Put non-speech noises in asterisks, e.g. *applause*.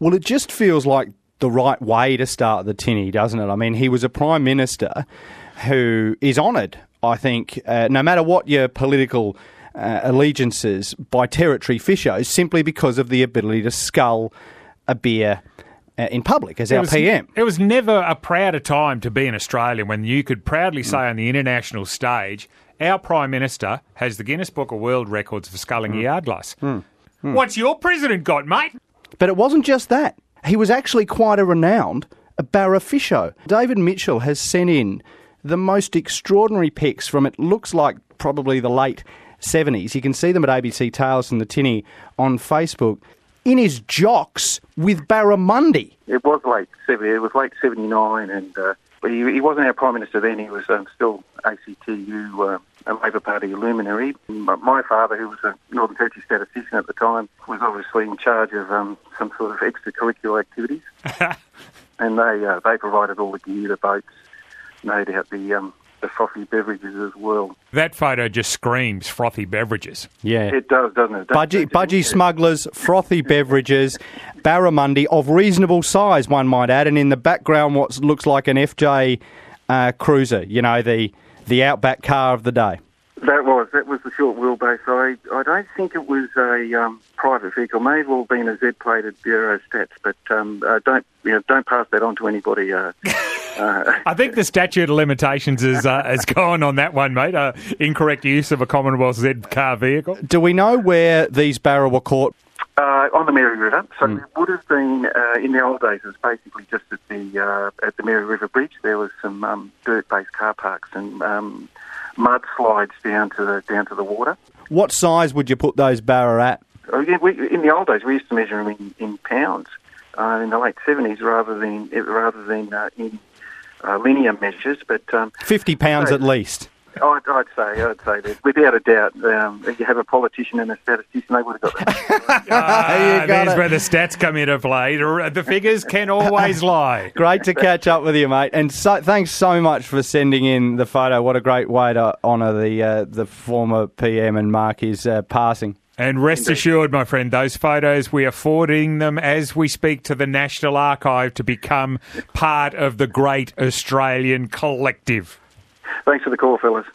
Well, it just feels like the right way to start the tinny, doesn't it? I mean, he was a prime minister who is honoured, I think, uh, no matter what your political uh, allegiances by territory fishers, simply because of the ability to scull a beer uh, in public as It our was, PM. It was never a prouder time to be an Australian when you could proudly say Mm. on the international stage, our Prime Minister has the Guinness Book of World Records for sculling Mm. a yard glass. What's your president got, mate? But it wasn't just that. He was actually quite a renowned Barra Fisho. David Mitchell has sent in the most extraordinary pics from it looks like probably the late 70s. You can see them at ABC Tales and the Tinny on Facebook. In his jocks with Barramundi. It was late 70, it was late 79, and uh, he, he wasn't our Prime Minister then, he was um, still ACTU, uh, a Labor Party luminary. My my father, who was a Northern Territory statistician at the time, was obviously in charge of um, some sort of extracurricular activities, *laughs* and they uh, they provided all the gear, the boats, no doubt the, um, the frothy beverages as well. That photo just screams frothy beverages. Yeah. It does, doesn't it? Budgie, budgie smugglers, frothy beverages, barramundi of reasonable size, one might add, and in the background, what looks like an FJ uh, cruiser. You know, the the outback car of the day. That was that was the short wheelbase. I I don't think it was a um, private vehicle. May as well been a Z-plated Bureau Stats, but um, uh, don't you know, don't pass that on to anybody. Uh, I think the statute of limitations is uh, has gone on that one, mate. Uh, incorrect use of a Commonwealth Z car vehicle. Do we know where these barra were caught? uh, on the Mary River, so it would have been uh, in the old days. It was basically just at the uh, at the Mary River Bridge. There was some um, dirt-based car parks and um, mud slides down to the down to the water. What size would you put those barra at? Oh, yeah, we, in the old days, we used to measure them in, in pounds. Uh, in the late seventies, rather than rather than uh, in uh, linear measures, but um, 50 pounds Hey. at least. I'd, I'd say I'd say that without a doubt, um, if you have a politician and a statistician, they would have got that. *laughs* Ah, *laughs* got there's it. where the stats come into play. The the figures can always *laughs* lie. Great to catch up with you, mate. And so, thanks so much for sending in the photo. What a great way to honour the uh, the former PM and mark his uh, passing. And rest assured, my friend, those photos, we are forwarding them as we speak to the National Archive to become part of the great Australian collective. Thanks for the call, fellas.